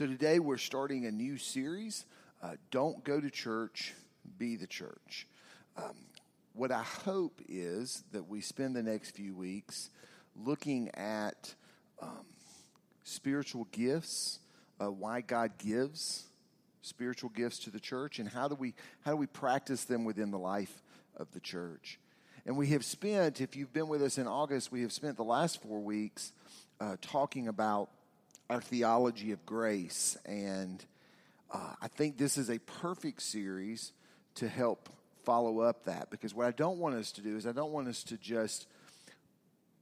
So today we're starting a new series. Uh, Don't go to church, be the church. Um, what I hope is that we spend the next few weeks looking at um, spiritual gifts, uh, why God gives spiritual gifts to the church, and how do we how do we practice them within the life of the church. And we have spent, if you've been with us in August, we have spent the last four weeks uh, talking about our theology of grace. And uh, I think this is a perfect series to help follow up that because what I don't want us to do is I don't want us to just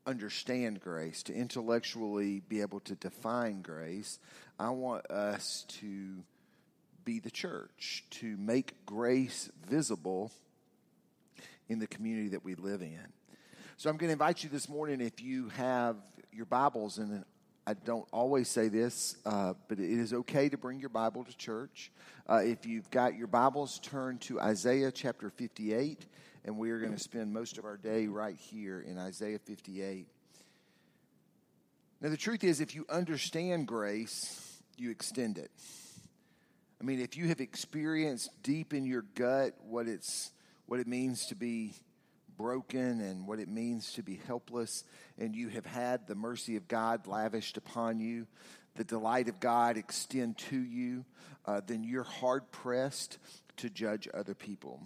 understand grace, to intellectually be able to define grace. I want us to be the church, to make grace visible in the community that we live in. So I'm going to invite you this morning if you have your Bibles and I don't always say this, uh, but it is okay to bring your Bible to church. Uh, if you've got your Bibles, turn to Isaiah chapter 58, and we are going to spend most of our day right here in Isaiah 58. Now, the truth is, if you understand grace, you extend it. I mean, if you have experienced deep in your gut what it's what it means to be broken and what it means to be helpless, and you have had the mercy of God lavished upon you, the delight of God extend to you, uh, then you're hard pressed to judge other people.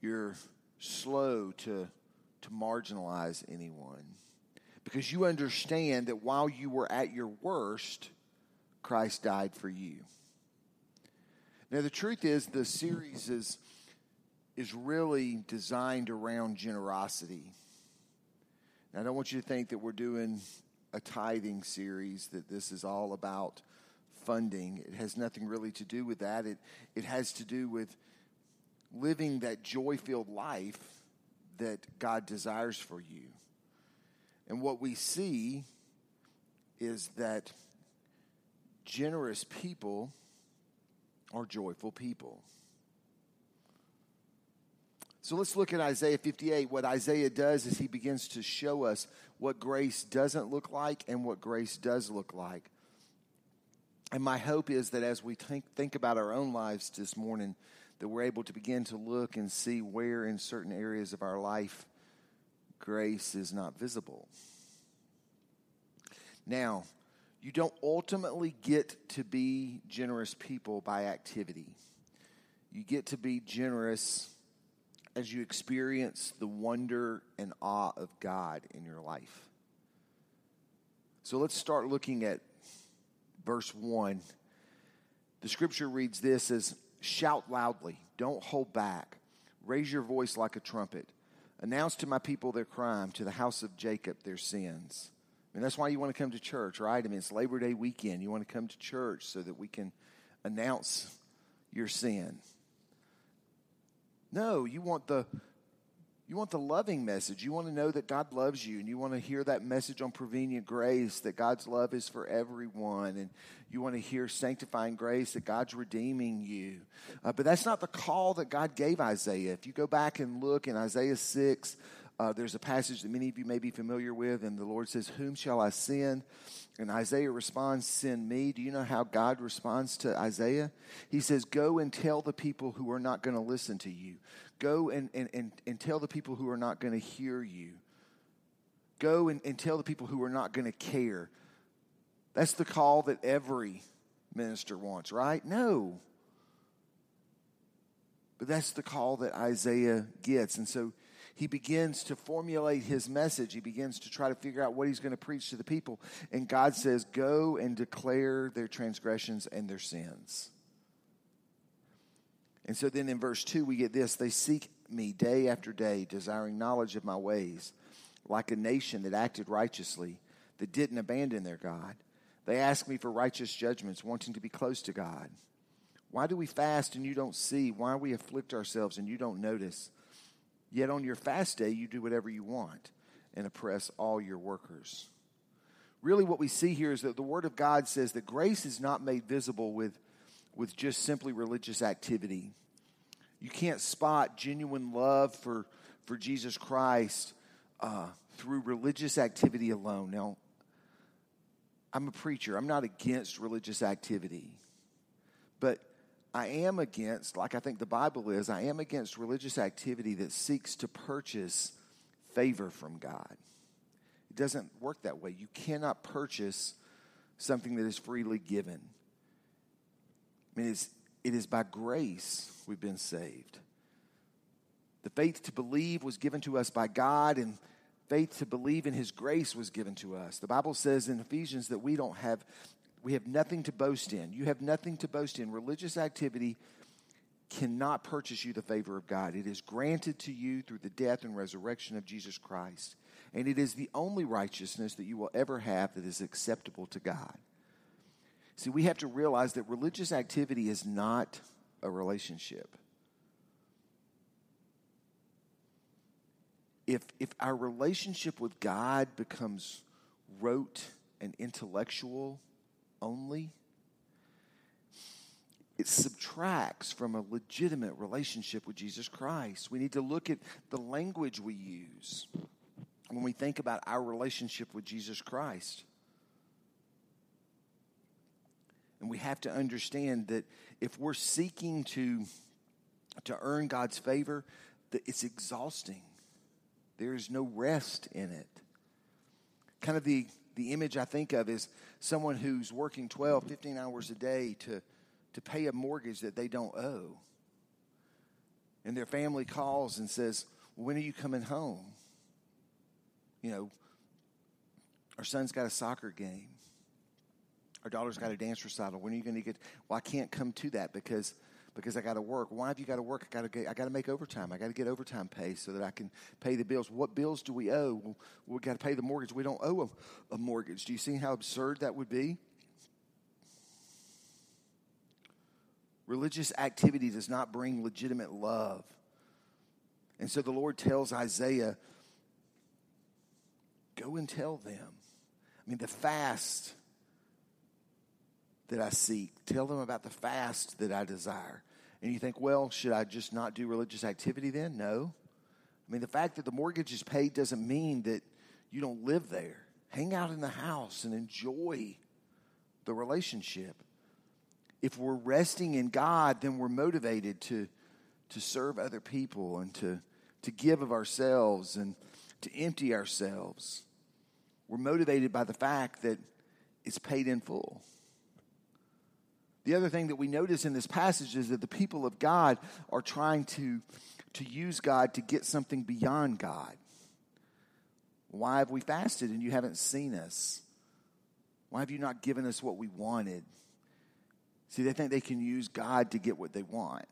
You're slow to, to marginalize anyone because you understand that while you were at your worst, Christ died for you. Now, the truth is, the series is is really designed around generosity. Now, I don't want you to think that we're doing a tithing series, that this is all about funding. It has nothing really to do with that. It, it has to do with living that joy filled life that God desires for you. And what we see is that generous people are joyful people. So let's look at Isaiah 58. What Isaiah does is he begins to show us what grace doesn't look like and what grace does look like. And my hope is that as we think, think about our own lives this morning, that we're able to begin to look and see where in certain areas of our life grace is not visible. Now, you don't ultimately get to be generous people by activity. You get to be generous as you experience the wonder and awe of God in your life. So let's start looking at verse 1. The scripture reads this as Shout loudly, don't hold back, raise your voice like a trumpet. Announce to my people their crime, to the house of Jacob their sins. I mean, that's why you want to come to church, right? I mean, it's Labor Day weekend. You want to come to church so that we can announce your sin. No, you want the you want the loving message. You want to know that God loves you, and you want to hear that message on prevenient grace that God's love is for everyone, and you want to hear sanctifying grace that God's redeeming you. Uh, but that's not the call that God gave Isaiah. If you go back and look in Isaiah 6, uh, there's a passage that many of you may be familiar with, and the Lord says, Whom shall I send? And Isaiah responds, Send me. Do you know how God responds to Isaiah? He says, Go and tell the people who are not going to listen to you. Go and, and, and, and tell the people who are not going to hear you. Go and, and tell the people who are not going to care. That's the call that every minister wants, right? No. But that's the call that Isaiah gets. And so he begins to formulate his message. He begins to try to figure out what he's going to preach to the people. And God says, Go and declare their transgressions and their sins. And so then in verse 2, we get this They seek me day after day, desiring knowledge of my ways, like a nation that acted righteously, that didn't abandon their God. They ask me for righteous judgments, wanting to be close to God. Why do we fast and you don't see? Why we afflict ourselves and you don't notice? Yet on your fast day, you do whatever you want and oppress all your workers. Really, what we see here is that the Word of God says that grace is not made visible with, with just simply religious activity. You can't spot genuine love for, for Jesus Christ uh, through religious activity alone. Now, I'm a preacher. I'm not against religious activity. But I am against, like I think the Bible is, I am against religious activity that seeks to purchase favor from God. It doesn't work that way. You cannot purchase something that is freely given. I mean, it's, it is by grace we've been saved. The faith to believe was given to us by God, and faith to believe in His grace was given to us. The Bible says in Ephesians that we don't have, we have nothing to boast in. You have nothing to boast in. Religious activity cannot purchase you the favor of God. It is granted to you through the death and resurrection of Jesus Christ. And it is the only righteousness that you will ever have that is acceptable to God. See, we have to realize that religious activity is not a relationship. If, if our relationship with God becomes rote and intellectual only, it subtracts from a legitimate relationship with Jesus Christ. We need to look at the language we use when we think about our relationship with Jesus Christ. And we have to understand that if we're seeking to, to earn God's favor, that it's exhausting. There is no rest in it. Kind of the, the image I think of is someone who's working 12, 15 hours a day to, to pay a mortgage that they don't owe. And their family calls and says, When are you coming home? You know, our son's got a soccer game. Our daughter's got a dance recital. When are you going to get? Well, I can't come to that because because I got to work. Why have you got to work? I got to I got to make overtime. I got to get overtime pay so that I can pay the bills. What bills do we owe? Well, we got to pay the mortgage. We don't owe a, a mortgage. Do you see how absurd that would be? Religious activity does not bring legitimate love. And so the Lord tells Isaiah, go and tell them. I mean, the fast that I seek, tell them about the fast that I desire. And you think, well, should I just not do religious activity then? No. I mean, the fact that the mortgage is paid doesn't mean that you don't live there. Hang out in the house and enjoy the relationship if we're resting in God, then we're motivated to, to serve other people and to, to give of ourselves and to empty ourselves. We're motivated by the fact that it's paid in full. The other thing that we notice in this passage is that the people of God are trying to, to use God to get something beyond God. Why have we fasted and you haven't seen us? Why have you not given us what we wanted? See, they think they can use God to get what they want.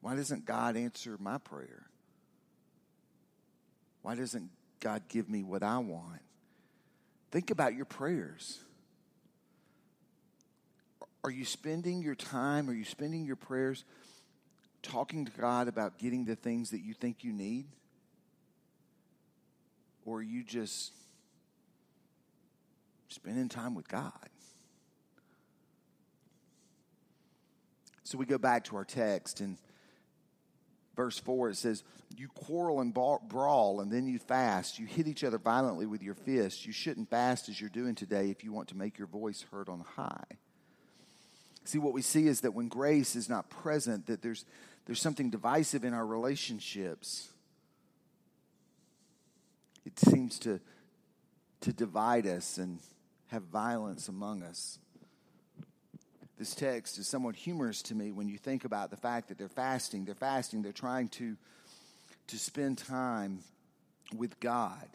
Why doesn't God answer my prayer? Why doesn't God give me what I want? Think about your prayers. Are you spending your time, are you spending your prayers talking to God about getting the things that you think you need? Or are you just spending time with God? So we go back to our text and verse 4 it says you quarrel and brawl and then you fast you hit each other violently with your fists you shouldn't fast as you're doing today if you want to make your voice heard on high see what we see is that when grace is not present that there's there's something divisive in our relationships it seems to to divide us and have violence among us this text is somewhat humorous to me when you think about the fact that they're fasting. They're fasting, they're trying to, to spend time with God.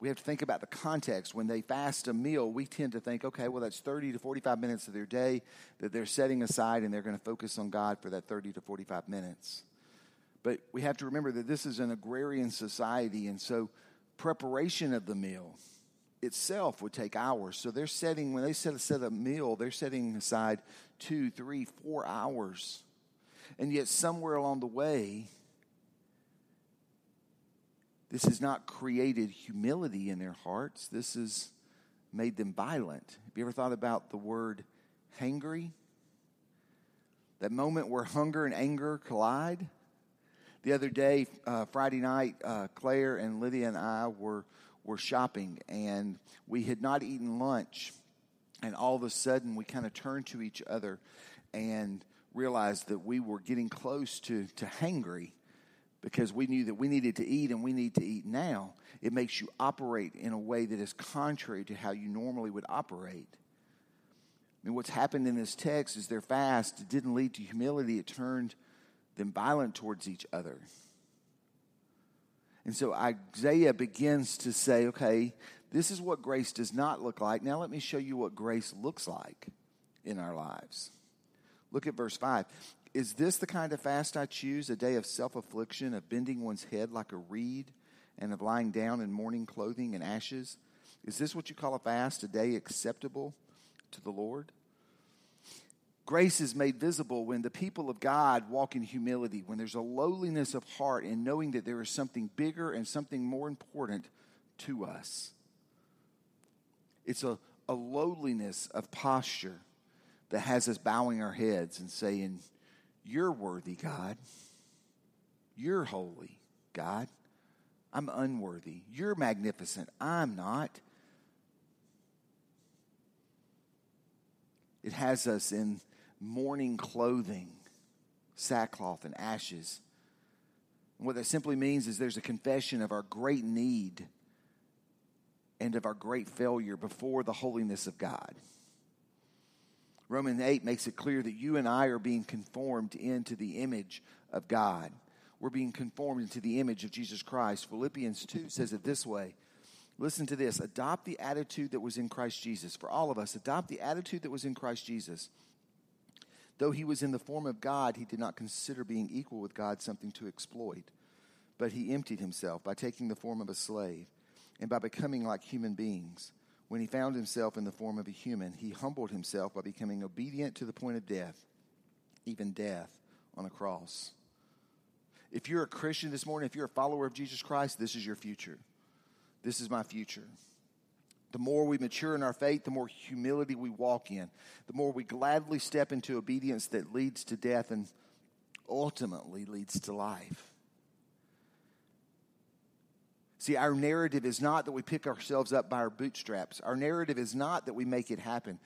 We have to think about the context. When they fast a meal, we tend to think, okay, well, that's 30 to 45 minutes of their day that they're setting aside and they're going to focus on God for that 30 to 45 minutes. But we have to remember that this is an agrarian society, and so preparation of the meal itself would take hours. So they're setting, when they set a, set a meal, they're setting aside two, three, four hours. And yet, somewhere along the way, this has not created humility in their hearts. This has made them violent. Have you ever thought about the word hangry? That moment where hunger and anger collide? The other day, uh, Friday night, uh, Claire and Lydia and I were were shopping and we had not eaten lunch. And all of a sudden, we kind of turned to each other and realized that we were getting close to, to hangry because we knew that we needed to eat and we need to eat now. It makes you operate in a way that is contrary to how you normally would operate. I mean, what's happened in this text is their fast didn't lead to humility, it turned them violent towards each other. And so Isaiah begins to say, okay, this is what grace does not look like. Now let me show you what grace looks like in our lives. Look at verse 5. Is this the kind of fast I choose, a day of self affliction, of bending one's head like a reed, and of lying down in mourning clothing and ashes? Is this what you call a fast, a day acceptable to the Lord? Grace is made visible when the people of God walk in humility, when there's a lowliness of heart and knowing that there is something bigger and something more important to us. It's a, a lowliness of posture that has us bowing our heads and saying, You're worthy, God. You're holy, God. I'm unworthy. You're magnificent. I'm not. It has us in mourning clothing, sackcloth, and ashes. And what that simply means is there's a confession of our great need and of our great failure before the holiness of God. Romans 8 makes it clear that you and I are being conformed into the image of God. We're being conformed into the image of Jesus Christ. Philippians 2 says it this way Listen to this adopt the attitude that was in Christ Jesus. For all of us, adopt the attitude that was in Christ Jesus Though he was in the form of God, he did not consider being equal with God something to exploit. But he emptied himself by taking the form of a slave and by becoming like human beings. When he found himself in the form of a human, he humbled himself by becoming obedient to the point of death, even death on a cross. If you're a Christian this morning, if you're a follower of Jesus Christ, this is your future. This is my future. The more we mature in our faith, the more humility we walk in, the more we gladly step into obedience that leads to death and ultimately leads to life. See, our narrative is not that we pick ourselves up by our bootstraps. Our narrative is not that we make it happen.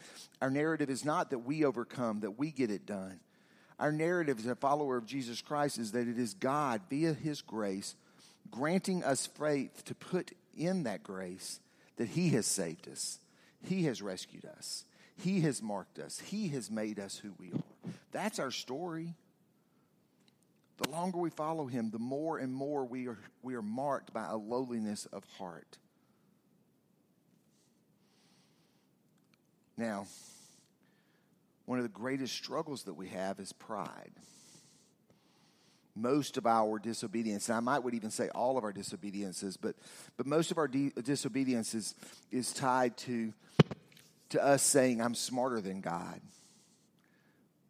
Our narrative is not that we overcome, that we get it done. Our narrative as a follower of Jesus Christ is that it is God, via His grace, granting us faith to put in that grace that He has saved us, He has rescued us, He has marked us, He has made us who we are. That's our story. The longer we follow Him, the more and more we are, we are marked by a lowliness of heart. Now, one of the greatest struggles that we have is pride most of our disobedience, and I might would even say all of our disobediences, but, but most of our de- disobedience is, is tied to, to us saying, I'm smarter than God.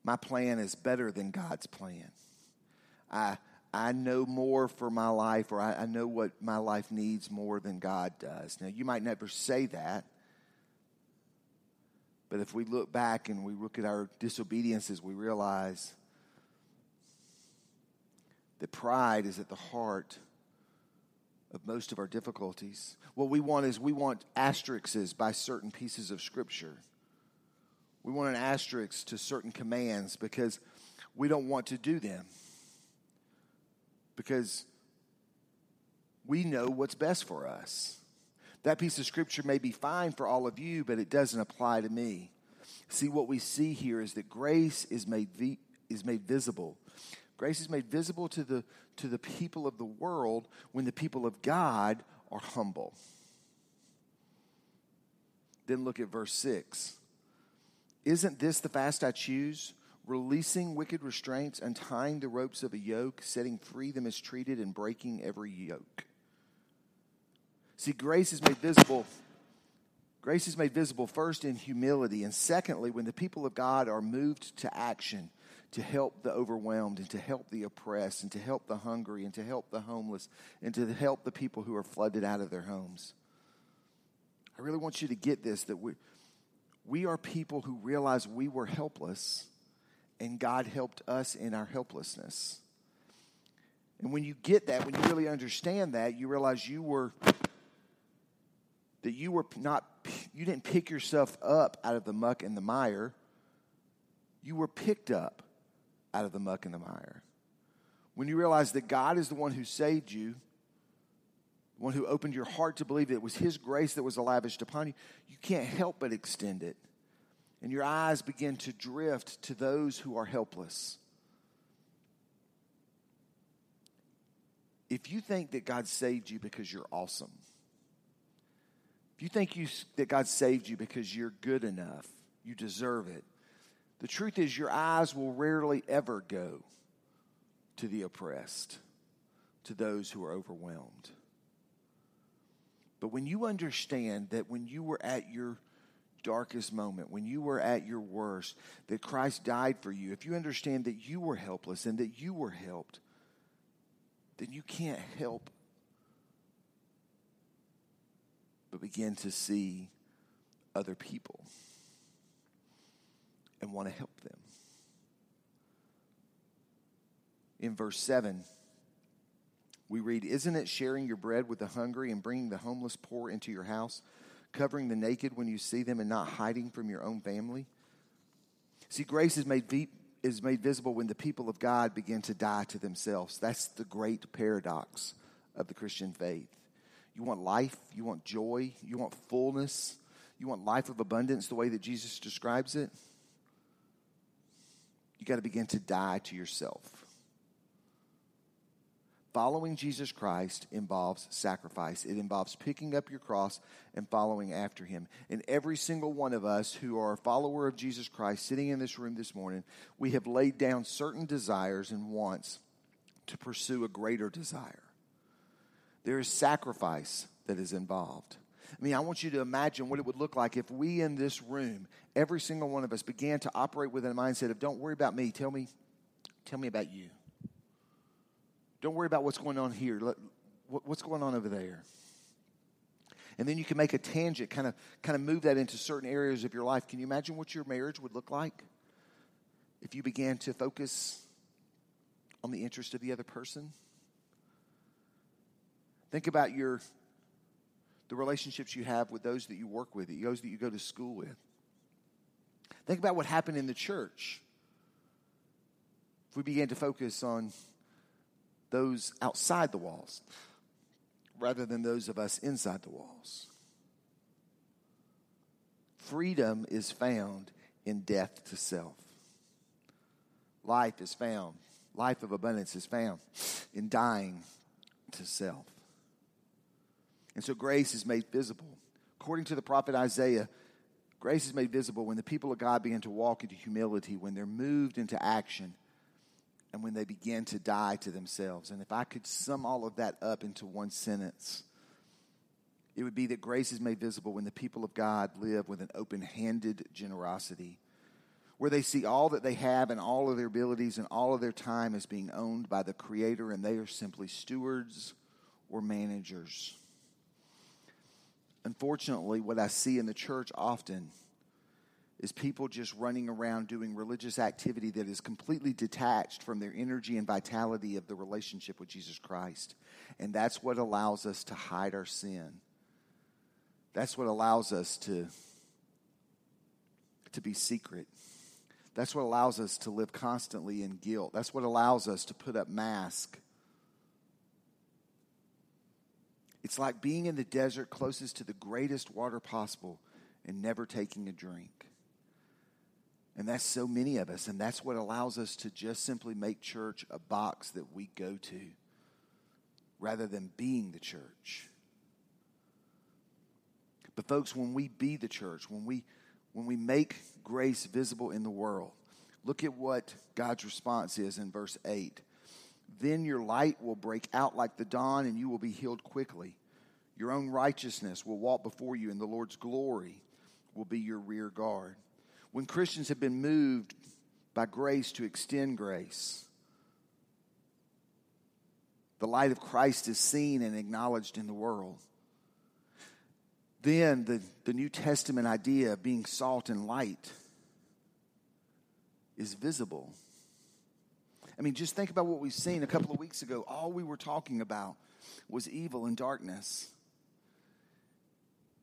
My plan is better than God's plan. I, I know more for my life, or I, I know what my life needs more than God does. Now, you might never say that, but if we look back and we look at our disobediences, we realize that pride is at the heart of most of our difficulties. What we want is we want asterisks by certain pieces of Scripture. We want an asterisk to certain commands because we don't want to do them. Because we know what's best for us. That piece of Scripture may be fine for all of you, but it doesn't apply to me. See, what we see here is that grace is made, vi- is made visible Grace is made visible to the, to the people of the world when the people of God are humble. Then look at verse 6. Isn't this the fast I choose? Releasing wicked restraints, untying the ropes of a yoke, setting free the mistreated, and breaking every yoke. See, grace is made visible. Grace is made visible first in humility, and secondly, when the people of God are moved to action to help the overwhelmed and to help the oppressed and to help the hungry and to help the homeless and to help the people who are flooded out of their homes. I really want you to get this that we, we are people who realize we were helpless and God helped us in our helplessness. And when you get that, when you really understand that, you realize you were that you were not you didn't pick yourself up out of the muck and the mire. You were picked up out of the muck and the mire. When you realize that God is the one who saved you, the one who opened your heart to believe that it was His grace that was lavished upon you, you can't help but extend it. And your eyes begin to drift to those who are helpless. If you think that God saved you because you're awesome, if you think you, that God saved you because you're good enough, you deserve it, the truth is your eyes will rarely ever go to the oppressed, to those who are overwhelmed. But when you understand that when you were at your darkest moment, when you were at your worst, that Christ died for you, if you understand that you were helpless and that you were helped, then you can't help but begin to see other people and want to help them. In verse 7, we read, Isn't it sharing your bread with the hungry and bringing the homeless poor into your house, covering the naked when you see them and not hiding from your own family? See, grace is made, is made visible when the people of God begin to die to themselves. That's the great paradox of the Christian faith. You want life, you want joy, you want fullness, you want life of abundance the way that Jesus describes it. You got to begin to die to yourself. Following Jesus Christ involves sacrifice. It involves picking up your cross and following after him. And every single one of us who are a follower of Jesus Christ sitting in this room this morning, we have laid down certain desires and wants to pursue a greater desire. There is sacrifice that is involved. I mean, I want you to imagine what it would look like if we in this room, every single one of us, began to operate with a mindset of don't worry about me, tell me, tell me about you. Don't worry about what's going on here. What's going on over there? And then you can make a tangent, kind of, kind of move that into certain areas of your life. Can you imagine what your marriage would look like if you began to focus on the interest of the other person? Think about your the relationships you have with those that you work with, those that you go to school with. Think about what happened in the church. If we began to focus on those outside the walls rather than those of us inside the walls. Freedom is found in death to self. Life is found, life of abundance is found in dying to self. And so grace is made visible. According to the prophet Isaiah, grace is made visible when the people of God begin to walk into humility, when they're moved into action and when they begin to die to themselves. And if I could sum all of that up into one sentence, it would be that grace is made visible when the people of God live with an open handed generosity, where they see all that they have and all of their abilities and all of their time as being owned by the Creator, and they are simply stewards or managers. Unfortunately, what I see in the church often is people just running around doing religious activity that is completely detached from their energy and vitality of the relationship with Jesus Christ. And that's what allows us to hide our sin. That's what allows us to, to be secret. That's what allows us to live constantly in guilt. That's what allows us to put up masks. It's like being in the desert closest to the greatest water possible and never taking a drink. And that's so many of us. And that's what allows us to just simply make church a box that we go to rather than being the church. But, folks, when we be the church, when we, when we make grace visible in the world, look at what God's response is in verse 8. Then your light will break out like the dawn, and you will be healed quickly. Your own righteousness will walk before you, and the Lord's glory will be your rear guard when Christians have been moved by grace to extend grace, the light of Christ is seen and acknowledged in the world. Then the, the New Testament idea of being salt and light is visible. I mean, just think about what we've seen a couple of weeks ago. All we were talking about was evil and darkness.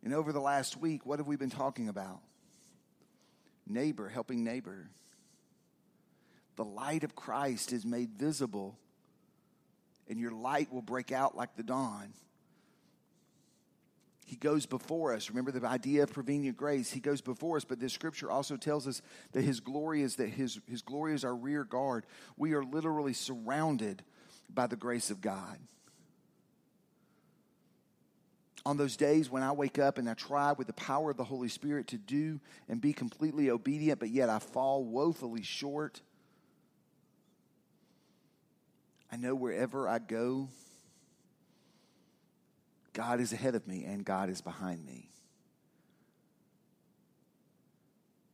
And over the last week, what have we been talking about? Neighbor, helping neighbor. The light of Christ is made visible, and your light will break out like the dawn. He goes before us. Remember the idea of prevenient grace. He goes before us, but this scripture also tells us that his glory is that his, his glory is our rear guard. We are literally surrounded by the grace of God. On those days when I wake up and I try with the power of the Holy Spirit to do and be completely obedient, but yet I fall woefully short, I know wherever I go, God is ahead of me and God is behind me.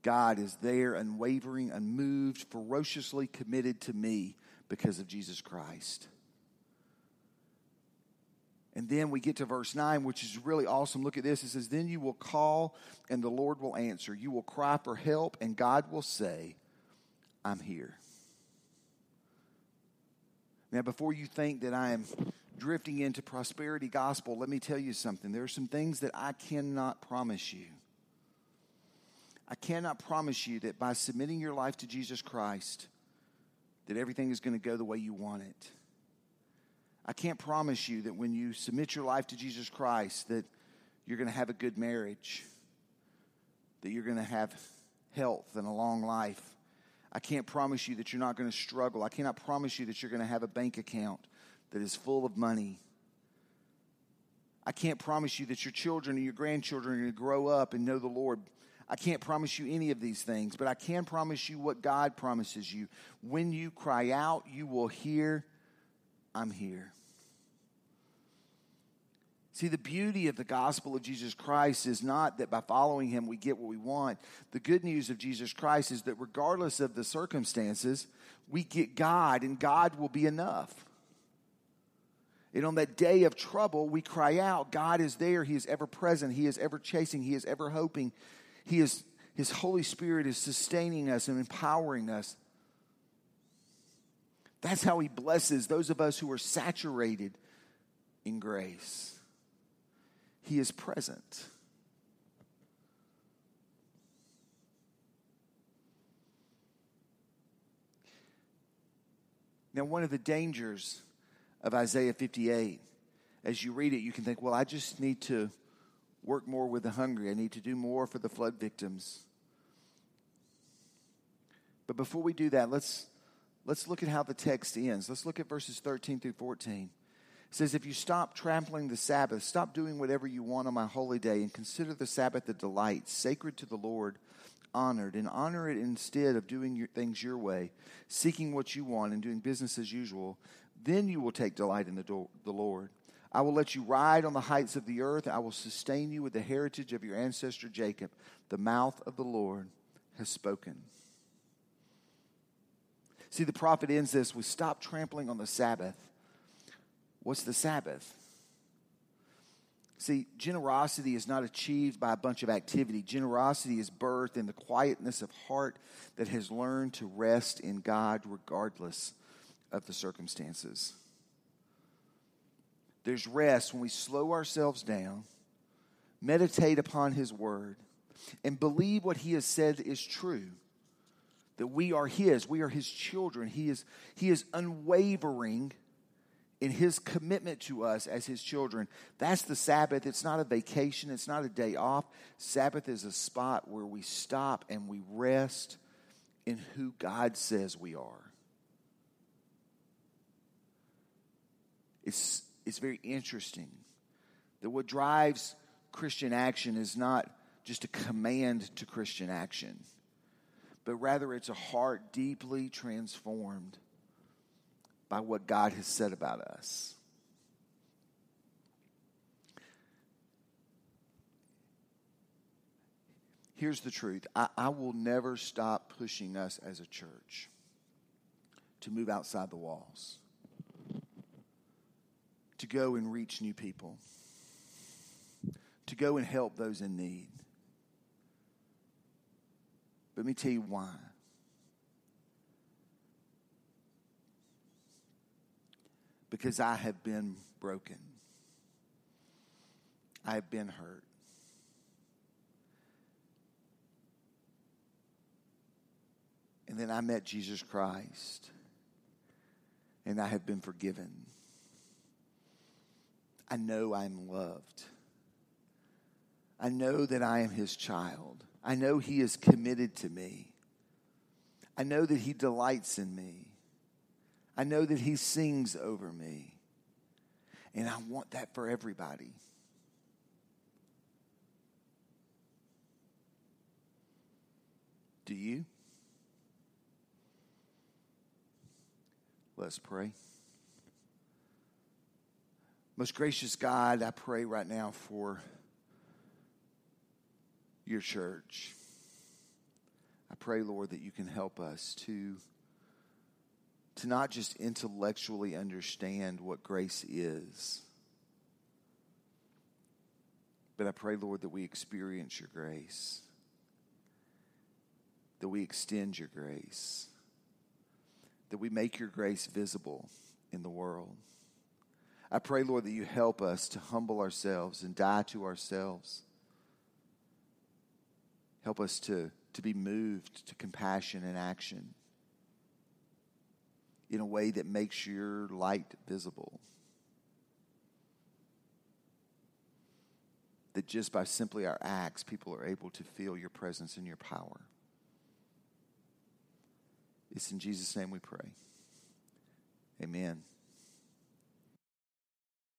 God is there, unwavering, unmoved, ferociously committed to me because of Jesus Christ. And then we get to verse 9, which is really awesome. Look at this. It says, Then you will call, and the Lord will answer. You will cry for help, and God will say, I'm here. Now, before you think that I am drifting into prosperity gospel, let me tell you something. There are some things that I cannot promise you. I cannot promise you that by submitting your life to Jesus Christ, that everything is going to go the way you want it. I can't promise you that when you submit your life to Jesus Christ that you're going to have a good marriage, that you're going to have health and a long life. I can't promise you that you're not going to struggle. I cannot promise you that you're going to have a bank account that is full of money. I can't promise you that your children and your grandchildren are going to grow up and know the Lord. I can't promise you any of these things, but I can promise you what God promises you. When you cry out, you will hear, I'm here. See, the beauty of the gospel of Jesus Christ is not that by following him we get what we want. The good news of Jesus Christ is that regardless of the circumstances, we get God and God will be enough. And on that day of trouble, we cry out, God is there. He is ever present. He is ever chasing. He is ever hoping. He is, His Holy Spirit is sustaining us and empowering us. That's how He blesses those of us who are saturated in grace. He is present. Now, one of the dangers of Isaiah 58. As you read it, you can think, well, I just need to work more with the hungry. I need to do more for the flood victims. But before we do that, let's, let's look at how the text ends. Let's look at verses 13 through 14. Says, If you stop trampling the Sabbath, stop doing whatever you want on my holy day, and consider the Sabbath a delight, sacred to the Lord, honored, and honor it instead of doing your, things your way, seeking what you want and doing business as usual, then you will take delight in the, do- the Lord. I will let you ride on the heights of the earth. I will sustain you with the heritage of your ancestor Jacob. The mouth of the Lord has spoken. See, the prophet ends this with stop trampling on the Sabbath. What's the Sabbath? See, generosity is not achieved by a bunch of activity. Generosity is birthed in the quietness of heart that has learned to rest in God regardless of the circumstances. There's rest when we slow ourselves down, meditate upon His Word, and believe what He has said is true. That we are His, we are His children. He is, he is unwavering in His commitment to us as His children. That's the Sabbath. It's not a vacation, it's not a day off. Sabbath is a spot where we stop and we rest in who God says we are. it's, it's very interesting that what drives Christian action is not just a command to Christian action, but rather it's a heart deeply transformed by what God has said about us. Here's the truth I, I, will never stop pushing us as a church to move outside the walls to go and reach new people, to go and help those in need. But let me tell you why. because I have been broken. I have been hurt. And then I met Jesus Christ, and I have been forgiven. I know I'm loved. I know that I am his child. I know he is committed to me. I know that he delights in me. I know that he sings over me. And I want that for everybody. Do you? Let's pray. Most gracious God, I pray right now for your church. I pray, Lord, that you can help us to, to not just intellectually understand what grace is, but I pray, Lord, that we experience your grace, that we extend your grace, that we make your grace visible in the world. I pray, Lord, that you help us to humble ourselves and die to ourselves Help us to, to be moved to compassion and action in a way that makes your light visible. That just by simply our acts, people are able to feel your presence and your power. It's in Jesus' name we pray. Amen.